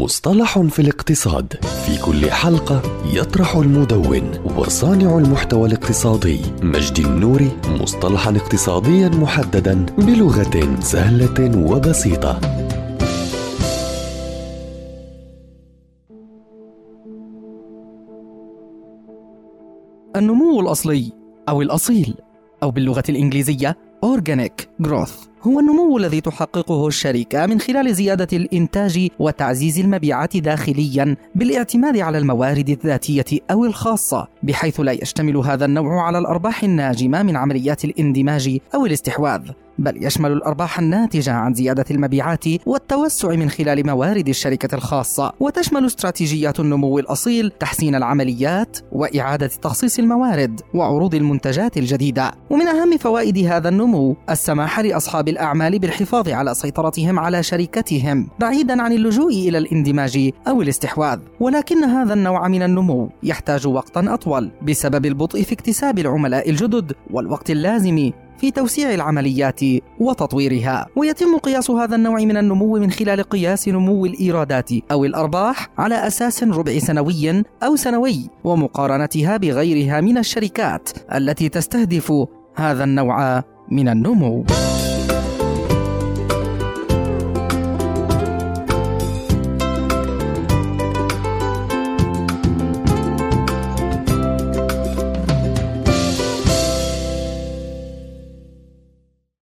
مصطلح في الاقتصاد. في كل حلقة يطرح المدون وصانع المحتوى الاقتصادي مجدي النوري مصطلحا اقتصاديا محددا بلغة سهلة وبسيطة. النمو الأصلي أو الأصيل أو باللغة الإنجليزية Organic Growth هو النمو الذي تحققه الشركة من خلال زيادة الإنتاج وتعزيز المبيعات داخليا بالاعتماد على الموارد الذاتية أو الخاصة بحيث لا يشتمل هذا النوع على الأرباح الناجمة من عمليات الاندماج أو الاستحواذ. بل يشمل الأرباح الناتجة عن زيادة المبيعات والتوسع من خلال موارد الشركة الخاصة وتشمل استراتيجيات النمو الأصيل تحسين العمليات وإعادة تخصيص الموارد وعروض المنتجات الجديدة. ومن أهم فوائد هذا النمو السماح لأصحاب الأعمال بالحفاظ على سيطرتهم على شركتهم بعيدا عن اللجوء إلى الاندماج أو الاستحواذ. ولكن هذا النوع من النمو يحتاج وقتا أطول بسبب البطء في اكتساب العملاء الجدد والوقت اللازم في توسيع العمليات وتطويرها. ويتم قياس هذا النوع من النمو من خلال قياس نمو الإيرادات أو الأرباح على أساس ربع سنوي أو سنوي ومقارنتها بغيرها من الشركات التي تستهدف هذا النوع من النمو.